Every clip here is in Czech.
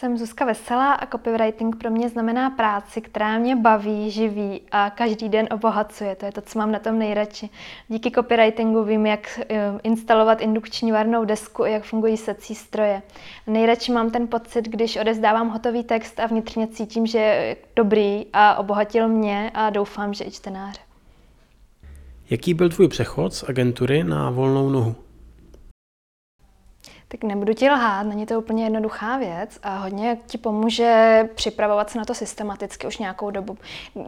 Jsem Zuzka Veselá a copywriting pro mě znamená práci, která mě baví, živí a každý den obohacuje. To je to, co mám na tom nejradši. Díky copywritingu vím, jak eh, instalovat indukční varnou desku a jak fungují secí stroje. Nejradši mám ten pocit, když odezdávám hotový text a vnitřně cítím, že je dobrý a obohatil mě a doufám, že i čtenáře. Jaký byl tvůj přechod z agentury na volnou nohu? Tak nebudu ti lhát, není to úplně jednoduchá věc a hodně ti pomůže připravovat se na to systematicky už nějakou dobu.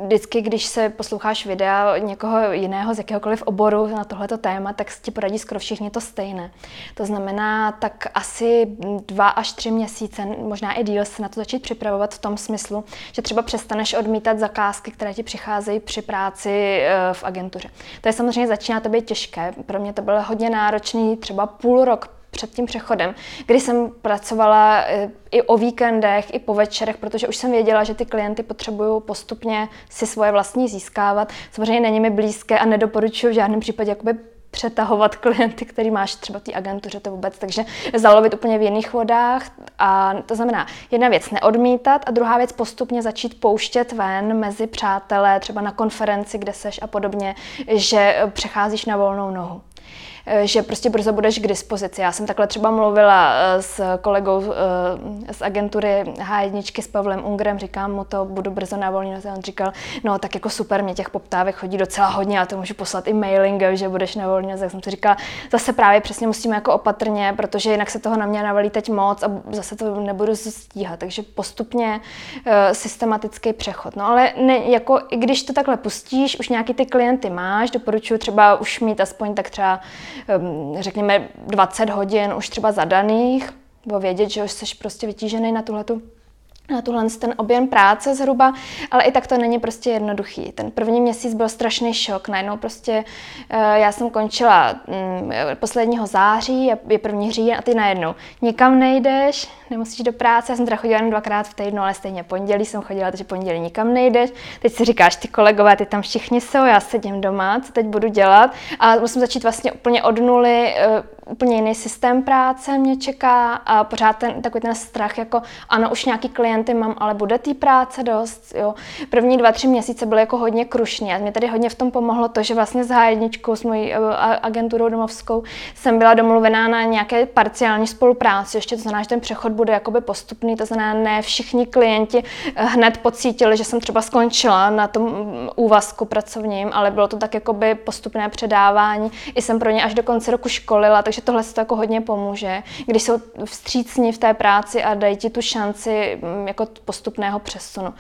Vždycky, když se posloucháš videa někoho jiného z jakéhokoliv oboru na tohleto téma, tak ti poradí skoro všichni to stejné. To znamená, tak asi dva až tři měsíce, možná i díl, se na to začít připravovat v tom smyslu, že třeba přestaneš odmítat zakázky, které ti přicházejí při práci eh, v agentuře. To je samozřejmě začíná to být těžké. Pro mě to bylo hodně náročný, třeba půl rok před tím přechodem, kdy jsem pracovala eh, i o víkendech, i po večerech, protože už jsem věděla, že ty klienty potřebují postupně si svoje vlastní získávat. Samozřejmě není mi blízké a nedoporučuji v žádném případě jakoby přetahovat klienty, který máš třeba v té agentuře to vůbec, takže zalovit úplně v jiných vodách a to znamená jedna věc neodmítat a druhá věc postupně začít pouštět ven mezi přátelé, třeba na konferenci, kde seš a podobně, že přecházíš na volnou nohu. Eh, že prostě brzo budeš k dispozici. Já jsem takhle třeba mluvila eh, s kolegou eh, z agentury H1 s Pavlem Ungrem, říkám mu to, budu brzo na volný. On říkal, no tak jako super, mě těch poptávek chodí docela hodně, a to můžu poslat i mailingem, že budeš na volný noze. jsem si říkala, zase právě přesně musíme jako opatrně, protože jinak se toho na mě navalí teď moc a zase to nebudu stíhat. Takže postupně systematický přechod. No ale ne, jako, i když to takhle pustíš, už nějaký ty klienty máš, doporučuji třeba už mít aspoň tak třeba řekněme 20 hodin už třeba zadaných, nebo vědět, že už jsi prostě vytížený na tuhletu na tuhle ten objem práce zhruba, ale i tak to není prostě jednoduchý. Ten první měsíc byl strašný šok, najednou prostě eh, já jsem končila mm, posledního září, je první říjen a ty najednou nikam nejdeš, nemusíš do práce, já jsem teda chodila jen dvakrát v týdnu, ale stejně pondělí jsem chodila, takže pondělí nikam nejdeš. Teď si říkáš, ty kolegové, ty tam všichni jsou, já sedím doma, co teď budu dělat a musím začít vlastně úplně od nuly, eh, úplně jiný systém práce mě čeká a pořád ten, takový ten strach, jako ano, už nějaký klienty mám, ale bude té práce dost, jo. První dva, tři měsíce byly jako hodně krušní a mě tady hodně v tom pomohlo to, že vlastně s H1, s mojí eh, agenturou domovskou, jsem byla domluvená na nějaké parciální spolupráci, ještě to znamená, že ten přechod bude jakoby postupný, to znamená, ne všichni klienti eh, hned pocítili, že jsem třeba skončila na tom mm, úvazku pracovním, ale bylo to tak jakoby postupné předávání. I jsem pro ně až do konce roku školila, takže tohle se to jako hodně pomůže, když jsou vstřícní v té práci a dají ti tu šanci mm, jako postupného přesunu,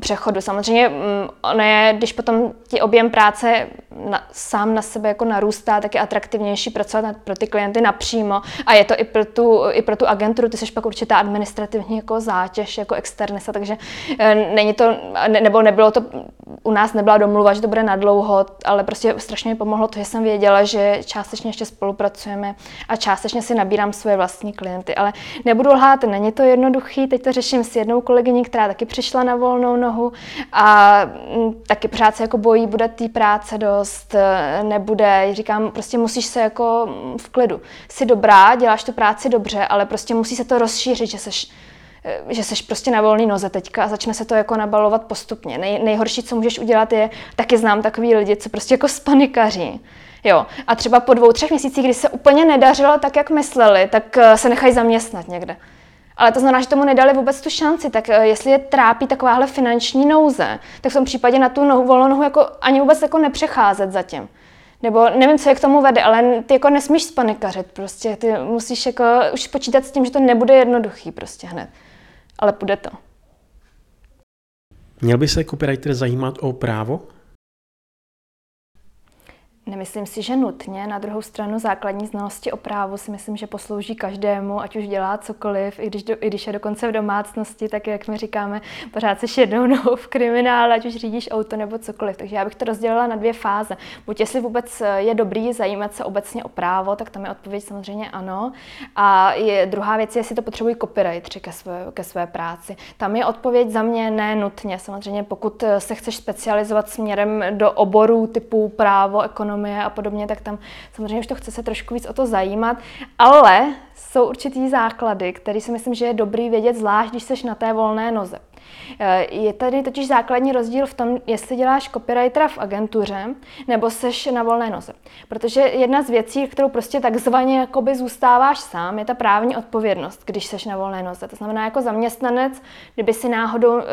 přechodu. Samozřejmě mm, ono je, když potom ti objem práce na, sám na sebe jako narůstá, tak je atraktivnější pracovat pro ty klienty napřímo a je to i pro tu, i pro tu agenturu, ty jsi pak určitá administrativní jako zátěž, jako externista, takže eh, není to, ne, nebo nebylo to, u nás nebyla domluva, že to bude na dlouho, ale prostě strašně mi pomohlo to, že jsem věděla, že částečně ještě spolupracujeme a částečně si nabírám svoje vlastní klienty. Ale nebudu lhát, není to jednoduchý. Teď to řeším s jednou kolegyní, která taky přišla na volnou nohu a mm, taky pořád se jako bojí, bude té práce dost, e, nebude. Říkám, prostě musíš se jako mm, v klidu. Jsi dobrá, děláš tu práci dobře, ale prostě musí se to rozšířit, že seš e, že jsi prostě na volné noze teďka a začne se to jako nabalovat postupně. Nej, nejhorší, co můžeš udělat, je, taky znám takový lidi, co prostě jako spanikaří Jo. A třeba po dvou, třech měsících, kdy se úplně nedařilo tak, jak mysleli, tak eh, se nechají zaměstnat někde. Ale to znamená, že tomu nedali vůbec tu šanci. Tak eh, jestli je trápí takováhle finanční nouze, tak v tom případě na tu nohu, volnou nohu jako ani vůbec jako nepřecházet zatím. Nebo nevím, co je k tomu vede, ale ty jako nesmíš spanikařit prostě. Ty musíš jako už počítat s tím, že to nebude jednoduchý prostě hned. Ale půjde to. Měl by se copywriter zajímat o právo? Nemyslím si, že nutně. Na druhou stranu základní znalosti o právu si myslím, že poslouží každému, ať už dělá cokoliv, i když, do, i když je dokonce v domácnosti, tak jak my říkáme, pořád se jednou nohou v kriminále, ať už řídíš auto nebo cokoliv. Takže já bych to rozdělila na dvě fáze. Buď jestli vůbec je dobrý zajímat se obecně o právo, tak tam je odpověď samozřejmě ano. A je, druhá věc je, jestli to potřebují copywriteri ke své, ke své práci. Tam je odpověď za mě ne nutně. Samozřejmě pokud se chceš specializovat směrem do oborů typu právo, ekonomie, ekonomie a podobně, tak tam samozřejmě už to chce se trošku víc o to zajímat, ale jsou určitý základy, které si myslím, že je dobrý vědět, zvlášť když jsi na té volné noze. Eh, je tady totiž základní rozdíl v tom, jestli děláš copywritera v agentuře nebo seš na volné noze. Protože jedna z věcí, kterou prostě takzvaně jakoby zůstáváš sám, je ta právní odpovědnost, když seš na volné noze. To znamená, jako zaměstnanec, kdyby si náhodou e,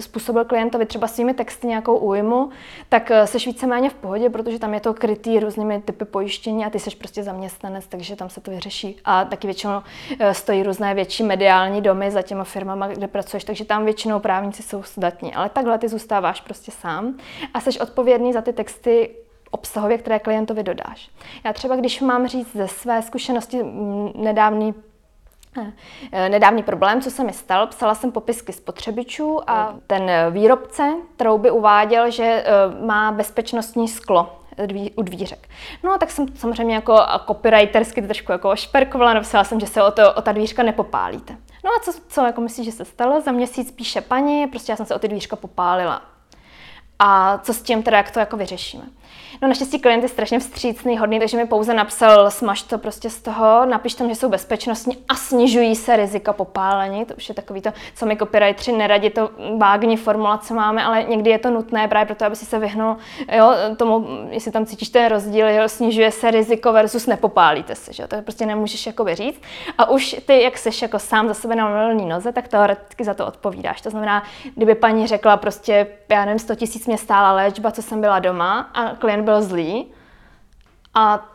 způsobil klientovi třeba svými texty nějakou újmu, tak e, seš víceméně v pohodě, protože tam je to krytý různými typy pojištění a ty seš prostě zaměstnanec, takže tam se to vyřeší. A taky většinou stojí různé větší mediální domy za těma firmama, kde pracuješ, takže tam většinou právníci jsou zdatní, ale takhle ty zůstáváš prostě sám a jsi odpovědný za ty texty obsahově, které klientovi dodáš. Já třeba, když mám říct ze své zkušenosti nedávný eh, Nedávný problém, co se mi stal, psala jsem popisky spotřebičů a ten výrobce trouby uváděl, že eh, má bezpečnostní sklo u dvířek. No tak jsem samozřejmě jako copywritersky trošku jako šperkovala, napsala jsem, že se o, to, o ta dvířka nepopálíte. No a co, co jako myslíš, že se stalo? Za měsíc píše paní, prostě já jsem se o ty dvířka popálila. A co s tím teda, jak to jako vyřešíme? No naštěstí klient je strašně vstřícný, hodný, takže mi pouze napsal, smaž to prostě z toho, napiš tam, že jsou bezpečnostní a snižují se rizika popálení. To už je takový to, co my copywriteri neradi, to vágní formulace máme, ale někdy je to nutné právě proto, aby si se vyhnul jo, tomu, jestli tam cítíš ten rozdíl, jo, snižuje se riziko versus nepopálíte se, že? to prostě nemůžeš jako říct. A už ty, jak seš jako sám za sebe na volné noze, tak teoreticky za to odpovídáš. To znamená, kdyby paní řekla prostě, já nevím, 100 tisíc mě stála léčba, co jsem byla doma a klient byl zlý. A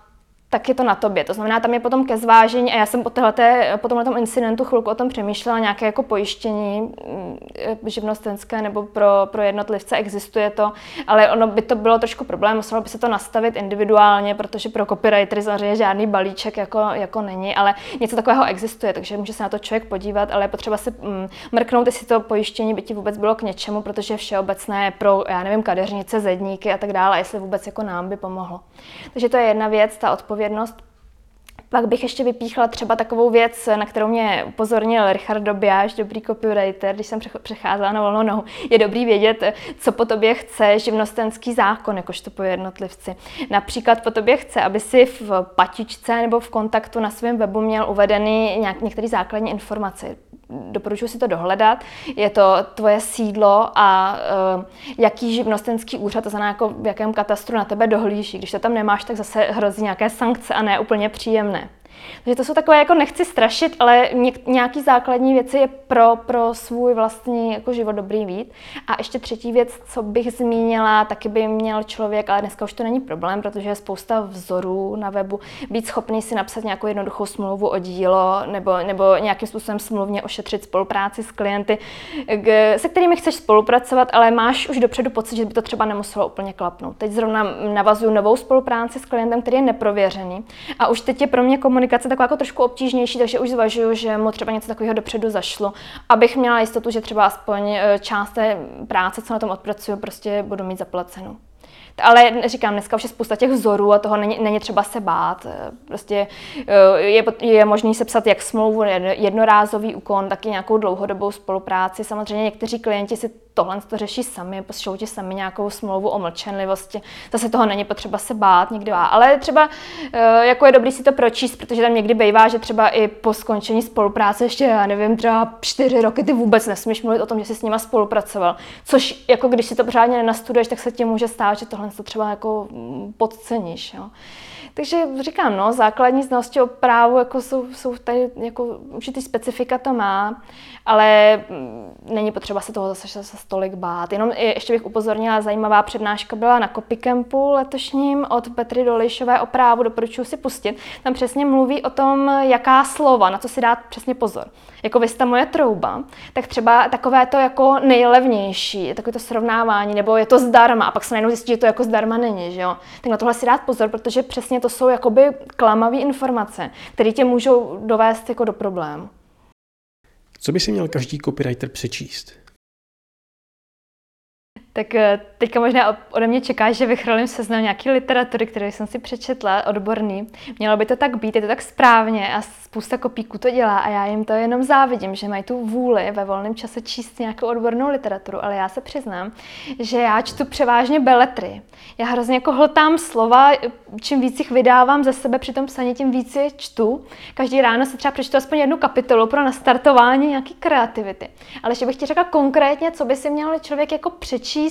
tak je to na tobě. To znamená, tam je potom ke zvážení, a já jsem po, tohleté, po tomhle incidentu chvilku o tom přemýšlela, nějaké jako pojištění mm, živnostenské nebo pro, pro jednotlivce existuje to, ale ono by to bylo trošku problém, muselo by se to nastavit individuálně, protože pro copywritery samozřejmě žádný balíček jako, jako není, ale něco takového existuje, takže může se na to člověk podívat, ale je potřeba si mm, mrknout, jestli to pojištění by ti vůbec bylo k něčemu, protože je všeobecné pro, já nevím, kadeřnice, zedníky a tak dále, jestli vůbec jako nám by pomohlo. Takže to je jedna věc, ta odpověď odpovědnost. Pak bych ještě vypíchla třeba takovou věc, na kterou mě upozornil Richard Dobiáš, dobrý copywriter, když jsem přecházela na volnou nohu. Je dobrý vědět, co po tobě chce živnostenský zákon, jakožto po jednotlivci. Například po tobě chce, aby si v patičce nebo v kontaktu na svém webu měl uvedeny nějak, některé základní informace doporučuji si to dohledat. Je to tvoje sídlo a uh, jaký živnostenský úřad, to znamená, jako v jakém katastru na tebe dohlíží. Když to tam nemáš, tak zase hrozí nějaké sankce a ne úplně příjemné. Takže to jsou takové, jako nechci strašit, ale nějaký základní věci je pro, pro svůj vlastní jako život dobrý vít. A ještě třetí věc, co bych zmínila, taky by měl člověk, ale dneska už to není problém, protože je spousta vzorů na webu, být schopný si napsat nějakou jednoduchou smlouvu o dílo nebo, nebo nějakým způsobem smluvně ošetřit spolupráci s klienty, se kterými chceš spolupracovat, ale máš už dopředu pocit, že by to třeba nemuselo úplně klapnout. Teď zrovna navazuju novou spolupráci s klientem, který je neprověřený a už teď je pro mě komunikace komunikace taková jako trošku obtížnější, takže už zvažuju, že mu třeba něco takového dopředu zašlo, abych měla jistotu, že třeba aspoň eh, část té práce, co na tom odpracuju, prostě budu mít zaplacenou. Ale říkám, dneska už je spousta těch vzorů a toho není, není třeba se bát. Eh, prostě eh, je, je možný sepsat jak smlouvu, jednorázový úkon, tak i nějakou dlouhodobou spolupráci. Samozřejmě někteří klienti si tohle to řeší sami, pošlou ti sami nějakou smlouvu o mlčenlivosti. Zase toho není potřeba se bát někdy. Ale třeba eh, jako je dobrý si to pročíst, protože tam někdy bývá, že třeba i po skončení spolupráce ještě, já nevím, třeba čtyři roky ty vůbec nesmíš mluvit o tom, že jsi s nima spolupracoval. Což jako když si to pořádně nenastuduješ, tak se ti může stát, že tohle to třeba jako mm, podceníš. Jo. Takže říkám, no, základní znalosti o právu jako jsou, jsou tady, jako určitý specifika to má, ale mm, není potřeba se toho zase, zase stolik bát. Jenom ještě bych upozornila, zajímavá přednáška byla na Copycampu letošním od Petry Dolišové o právu, doporučuji si pustit. Tam přesně mluví o tom, jaká slova, na co si dát přesně pozor. Jako vy jste moje trouba, tak třeba takové to jako nejlevnější, takové to srovnávání, nebo je to zdarma, a pak se najednou zjistí, že to jako zdarma není, že jo. Tak na tohle si dát pozor, protože přesně to jsou jakoby klamavé informace, které tě můžou dovést jako do problému. Co by si měl každý copywriter přečíst? Tak eh, teďka možná ode mě čekáš, že vychrolím seznam nějaký literatury, které jsem si přečetla, odborný. Mělo by to tak být, je to tak správně a spousta kopíků to dělá a já jim to jenom závidím, že mají tu vůli ve volném čase číst nějakou odbornou literaturu, ale já se přiznám, že já čtu převážně beletry. Já hrozně jako hltám slova, čím víc jich vydávám ze sebe při tom psaní, tím víc je čtu. Každý ráno se třeba přečtu aspoň jednu kapitolu pro nastartování nějaký kreativity. Ale že bych ti řekla konkrétně, co by si měl člověk jako přečíst,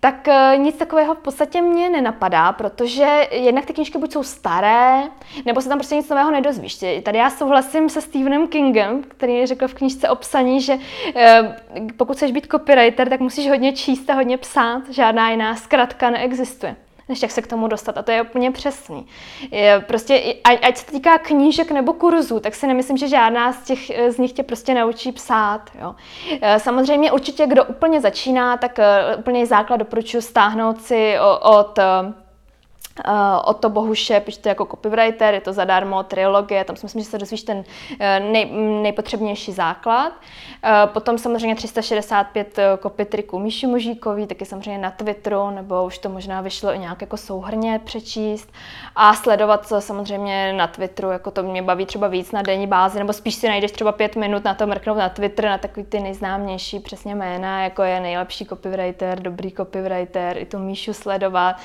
tak eh, nic takového v podstatě mě nenapadá, protože jednak ty knížky buď jsou staré, nebo se tam prostě nic nového nedozvíš. Tady já souhlasím se Stephenem Kingem, který řekl v knížce o psaní, že eh, pokud chceš být copywriter, tak musíš hodně číst a hodně psát, žádná jiná zkratka neexistuje než jak se k tomu dostat. A to je úplně přesný. Je prostě, ať se týká knížek nebo kurzů, tak si nemyslím, že žádná z, těch, z nich tě prostě naučí psát. Jo. Eh, samozřejmě určitě, kdo úplně začíná, tak eh, úplně základ doporučuji stáhnout si od Uh, o to Bohuše, pište jako copywriter, je to zadarmo, trilogie, tam si myslím, že se dozvíš ten uh, nej, nejpotřebnější základ. Uh, potom samozřejmě 365 copy triků Míši Možíkový, taky samozřejmě na Twitteru, nebo už to možná vyšlo i nějak jako souhrně přečíst. A sledovat co samozřejmě na Twitteru, jako to mě baví třeba víc na denní bázi, nebo spíš si najdeš třeba pět minut na to mrknout na Twitter, na takový ty nejznámější přesně jména, jako je nejlepší copywriter, dobrý copywriter, i tu Míšu sledovat.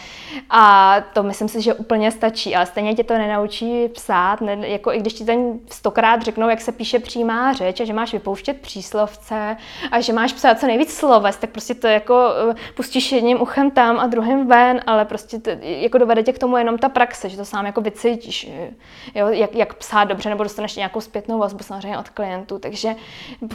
A to to myslím si, že úplně stačí, ale stejně tě to nenaučí psát, ne, jako i když ti ten stokrát řeknou, jak se píše přímá řeč a že máš vypouštět příslovce a že máš psát co nejvíc sloves, tak prostě to jako uh, pustíš jedním uchem tam a druhým ven, ale prostě to, jako dovede tě k tomu jenom ta praxe, že to sám jako vycítíš, jo, jak, jak psát dobře, nebo dostaneš nějakou zpětnou vazbu samozřejmě od klientů, takže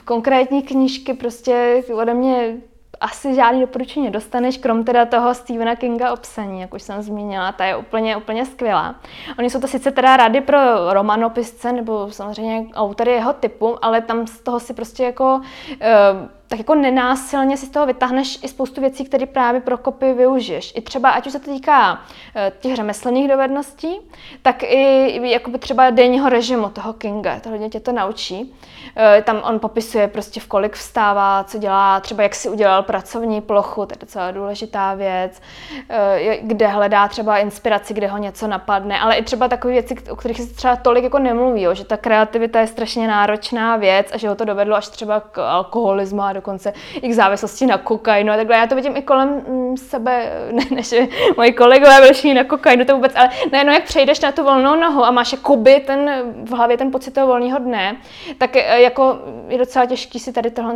konkrétní knížky prostě ode mě asi žádný doporučení nedostaneš, krom teda toho Stephena Kinga o psaní, jak už jsem zmínila, ta je úplně, úplně skvělá. Oni jsou to sice teda rady pro romanopisce, nebo samozřejmě autory jeho typu, ale tam z toho si prostě jako uh, tak jako nenásilně si z toho vytáhneš i spoustu věcí, které právě pro kopy využiješ. I třeba, ať už se to týká eh, těch řemeslných dovedností, tak i jakoby třeba denního režimu toho Kinga, to hodně tě to naučí. Eh, tam on popisuje prostě v kolik vstává, co dělá, třeba jak si udělal pracovní plochu, to je docela důležitá věc, eh, kde hledá třeba inspiraci, kde ho něco napadne, ale i třeba takové věci, o kterých se třeba tolik jako nemluví, že ta kreativita je strašně náročná věc a že ho to dovedlo až třeba k alkoholismu a dokonce i k závislosti na kokainu a takhle. Já to vidím i kolem mm, sebe, ne, než moji kolegové byli na kokainu, to vůbec, ale najednou jak přejdeš na tu volnou nohu a máš jakoby ten, v hlavě ten pocit toho volného dne, tak e, jako je docela těžký si tady tohle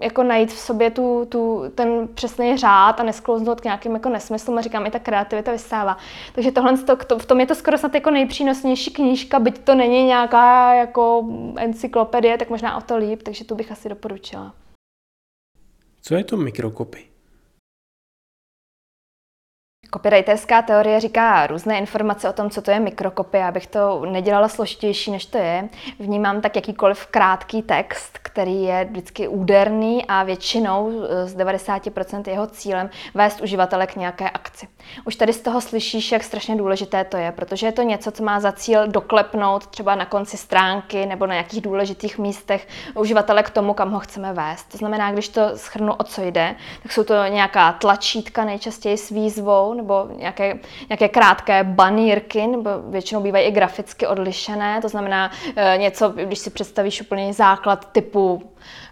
jako najít v sobě tu, tu, ten přesný řád a nesklouznout k nějakým jako nesmyslům a říkám, i ta kreativita vystává. Takže tohle, to, v tom je to skoro snad jako nejpřínosnější knížka, byť to není nějaká jako encyklopedie, tak možná o to líp, takže tu bych asi doporučila. Co je to mikrokopy? Copywriterská teorie říká různé informace o tom, co to je mikrokopy, abych to nedělala složitější, než to je. Vnímám tak jakýkoliv krátký text, který je vždycky úderný a většinou z 90% jeho cílem vést uživatele k nějaké akci. Už tady z toho slyšíš, jak strašně důležité to je, protože je to něco, co má za cíl doklepnout třeba na konci stránky nebo na nějakých důležitých místech uživatele k tomu, kam ho chceme vést. To znamená, když to schrnu, o co jde, tak jsou to nějaká tlačítka nejčastěji s výzvou nebo nějaké, nějaké krátké banírky, nebo většinou bývají i graficky odlišené, to znamená e, něco, když si představíš úplně základ typu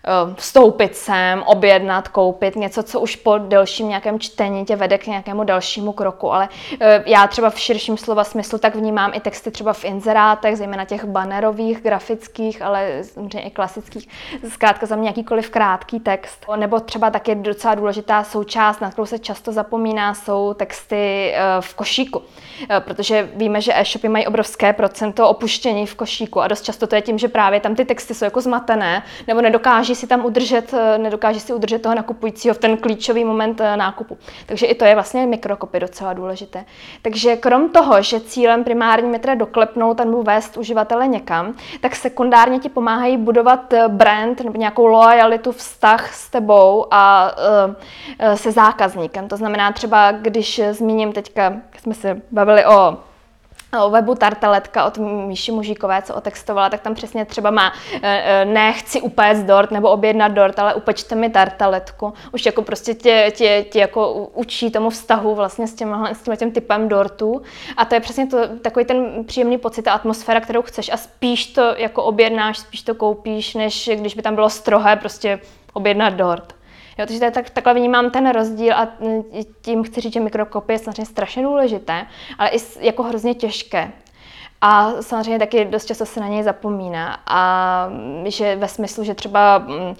Eh, vstoupit sem, objednat, koupit, něco, co už po delším nějakém čtení tě vede k nějakému dalšímu kroku. Ale eh, já třeba v širším slova smyslu tak vnímám i texty třeba v inzerátech, zejména těch bannerových, grafických, ale samozřejmě i klasických, zkrátka za mě jakýkoliv krátký text. Nebo třeba taky docela důležitá součást, na kterou se často zapomíná, jsou texty eh, v košíku. Protože víme, že e-shopy mají obrovské procento opuštění v košíku a dost často to je tím, že právě tam ty texty jsou jako zmatené nebo nedokáží si tam udržet, eh, nedokáží si udržet toho nakupujícího v ten klíčový moment eh, nákupu. Takže i to je vlastně mikrokopy docela důležité. Takže krom toho, že cílem primárním je teda doklepnout nebo vést uživatele někam, tak sekundárně ti pomáhají budovat eh, brand nebo nějakou lojalitu, vztah s tebou a se zákazníkem. To znamená třeba, když zmíním teďka, jsme se bavili o webu Tartaletka od Míši Mužíkové, co otextovala, tak tam přesně třeba má ne chci upéct dort nebo objednat dort, ale upečte mi tartaletku. Už jako prostě tě, tě, tě jako učí tomu vztahu vlastně s, těm, s tím, typem dortu. A to je přesně to, takový ten příjemný pocit, ta atmosféra, kterou chceš a spíš to jako objednáš, spíš to koupíš, než když by tam bylo strohé prostě objednat dort. Jo, takže tak, takhle vnímám ten rozdíl a tím chci říct, že mikrokopy je samozřejmě strašně důležité, ale i jako hrozně těžké. A samozřejmě taky dost často se na něj zapomíná. A že ve smyslu, že třeba mm,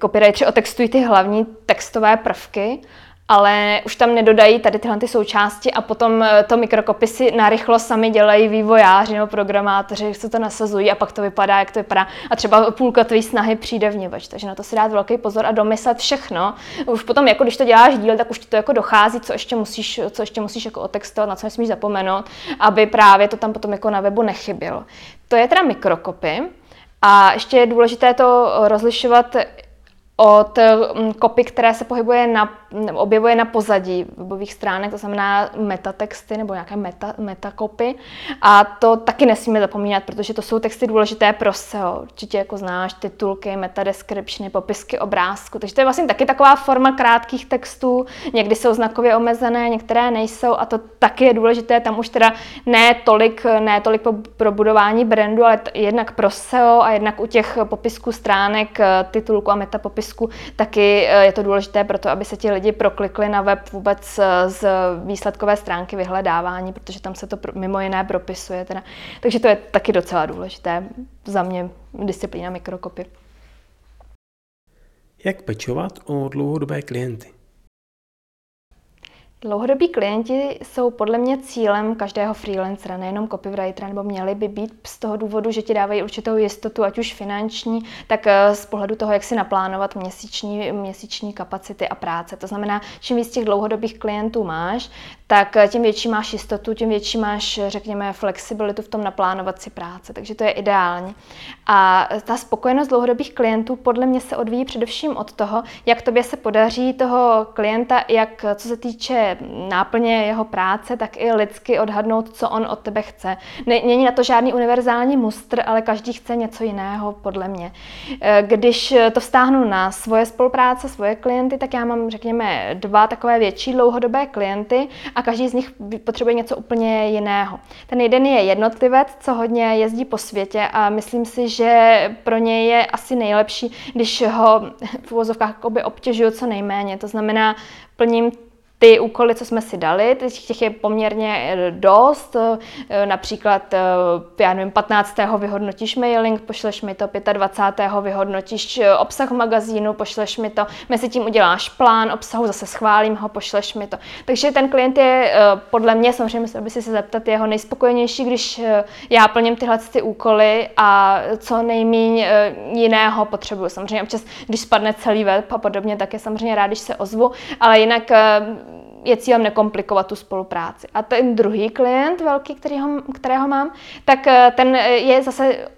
copywriteri otextují ty hlavní textové prvky, ale už tam nedodají tady tyhle ty součásti a potom eh, to mikrokopy si narychlo sami dělají vývojáři nebo programátoři, se to nasazují a pak to vypadá, jak to vypadá. A třeba půlka tvé snahy přijde v takže na to si dát velký pozor a domyslet všechno. Už potom, jako když to děláš díl, tak už ti to jako dochází, co ještě musíš, co ještě musíš jako otextovat, na co nesmíš zapomenout, aby právě to tam potom jako na webu nechybělo. To je teda mikrokopy. A ještě je důležité to rozlišovat od mm, kopy, které se pohybuje na, objevuje na pozadí webových stránek, to znamená metatexty nebo nějaké meta, metakopy. A to taky nesmíme zapomínat, protože to jsou texty důležité pro SEO. Určitě jako znáš titulky, metadescriptiony, popisky obrázku. Takže to je vlastně taky taková forma krátkých textů. Někdy jsou znakově omezené, některé nejsou a to taky je důležité. Tam už teda ne tolik, ne tolik pro budování brandu, ale jednak pro SEO a jednak u těch popisků stránek, titulku a metapopisku taky eh, je to důležité pro to, aby se ti lidi proklikli na web vůbec eh, z výsledkové stránky vyhledávání, protože tam se to mimo jiné propisuje. Teda. Takže to je taky docela důležité za mě disciplína mikrokopy. Jak pečovat o dlouhodobé klienty? Dlouhodobí klienti jsou podle mě cílem každého freelancera, nejenom copywritera, nebo měli by být z toho důvodu, že ti dávají určitou jistotu, ať už finanční, tak eh, z pohledu toho, jak si naplánovat měsíční, měsíční kapacity a práce. To znamená, čím víc těch dlouhodobých klientů máš, tak eh, tím větší máš jistotu, tím větší máš, řekněme, flexibilitu v tom naplánovat si práce. Takže to je ideální. A ta spokojenost dlouhodobých klientů podle mě se odvíjí především od toho, jak tobě se podaří toho klienta, jak co se týče náplně jeho práce, tak i lidsky odhadnout, co on od tebe chce. Není na to žádný univerzální mustr, ale každý chce něco jiného, podle mě. Eh, když to vztáhnu na svoje spolupráce, svoje klienty, tak já mám, řekněme, dva takové větší dlouhodobé klienty a každý z nich potřebuje něco úplně jiného. Ten jeden je jednotlivec, co hodně jezdí po světě a myslím si, že pro něj je asi nejlepší, když ho v uvozovkách obtěžuju co nejméně. To znamená, plním ty úkoly, co jsme si dali, těch je poměrně eh, dost. Eh, například, eh, já nevím, 15. vyhodnotíš mailing, pošleš mi to, 25. vyhodnotíš obsah magazínu, pošleš mi to, mezi tím uděláš plán obsahu, zase schválím ho, pošleš mi to. Takže ten klient je podle mě, samozřejmě by si se zeptat, jeho nejspokojenější, když já plním tyhle ty úkoly a co nejméně jiného potřebuju. Samozřejmě občas, když spadne celý web a podobně, tak je samozřejmě rád, když se ozvu, ale jinak je cílem nekomplikovat tu spolupráci. A ten druhý klient velký, kterýho, kterého mám, tak eh, ten je zase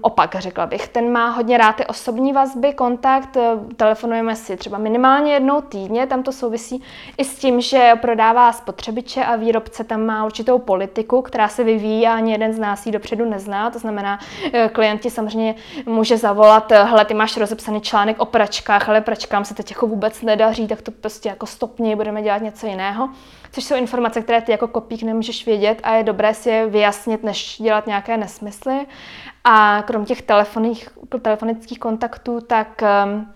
opak, řekla bych. Ten má hodně rád ty osobní vazby, kontakt, eh, telefonujeme si třeba minimálně jednou týdně, tam to souvisí i s tím, že prodává spotřebiče a výrobce tam má určitou politiku, která se vyvíjí a ani jeden z nás ji dopředu nezná, to znamená, eh, klienti samozřejmě může zavolat, eh, hele, ty máš rozepsaný článek o pračkách, ale pračkám se teď jako vůbec nedaří, tak to prostě jako stopni, budeme dělat něco jiného což jsou informace, které ty jako kopík nemůžeš vědět a je dobré si je vyjasnit, než dělat nějaké nesmysly. A krom těch telefonických kontaktů, tak um,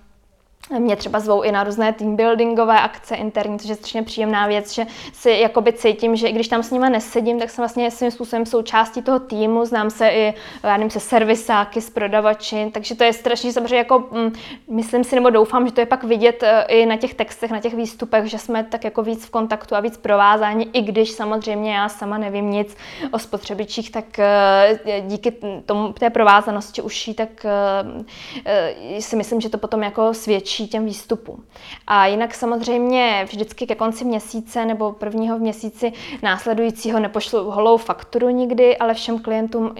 mě třeba zvou i na různé team buildingové akce interní, což je strašně příjemná věc, že si jakoby cítím, že i když tam s nimi nesedím, tak jsem vlastně svým způsobem součástí toho týmu, znám se i, já nevím, se servisáky, s prodavači, takže to je strašně samozřejmě jako, mm, myslím si, nebo doufám, že to je pak vidět e, i na těch textech, na těch výstupech, že jsme tak jako víc v kontaktu a víc provázáni, i když samozřejmě já sama nevím nic o spotřebičích, tak e, díky tomu té provázanosti uší, tak e, si myslím, že to potom jako svědčí lepší těm výstupům. A jinak samozřejmě vždycky ke konci měsíce nebo prvního v měsíci následujícího nepošlu holou fakturu nikdy, ale všem klientům,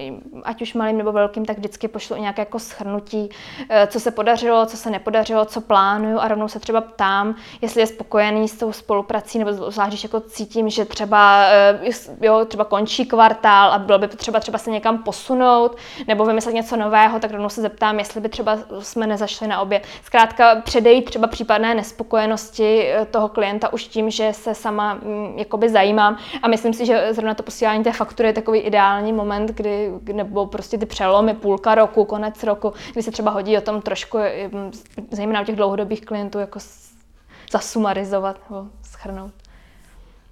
ať už malým nebo velkým, tak vždycky pošlu nějaké jako schrnutí, eh, co se podařilo, co se nepodařilo, co plánuju a rovnou se třeba ptám, jestli je spokojený s tou spoluprací, nebo zvlášť, když jako cítím, že třeba, eh, jo, třeba končí kvartál a bylo by třeba třeba se někam posunout nebo vymyslet něco nového, tak rovnou se zeptám, jestli by třeba jsme nezašli na obě. Zkrátka předejít třeba případné nespokojenosti eh, toho klienta už tím, že se sama mm, jakoby zajímám a myslím si, že zrovna to posílání té faktury je takový ideální moment, kdy, nebo prostě ty přelomy půlka roku, konec roku, kdy se třeba hodí o tom trošku, zejména u těch dlouhodobých klientů, jako zasumarizovat nebo schrnout.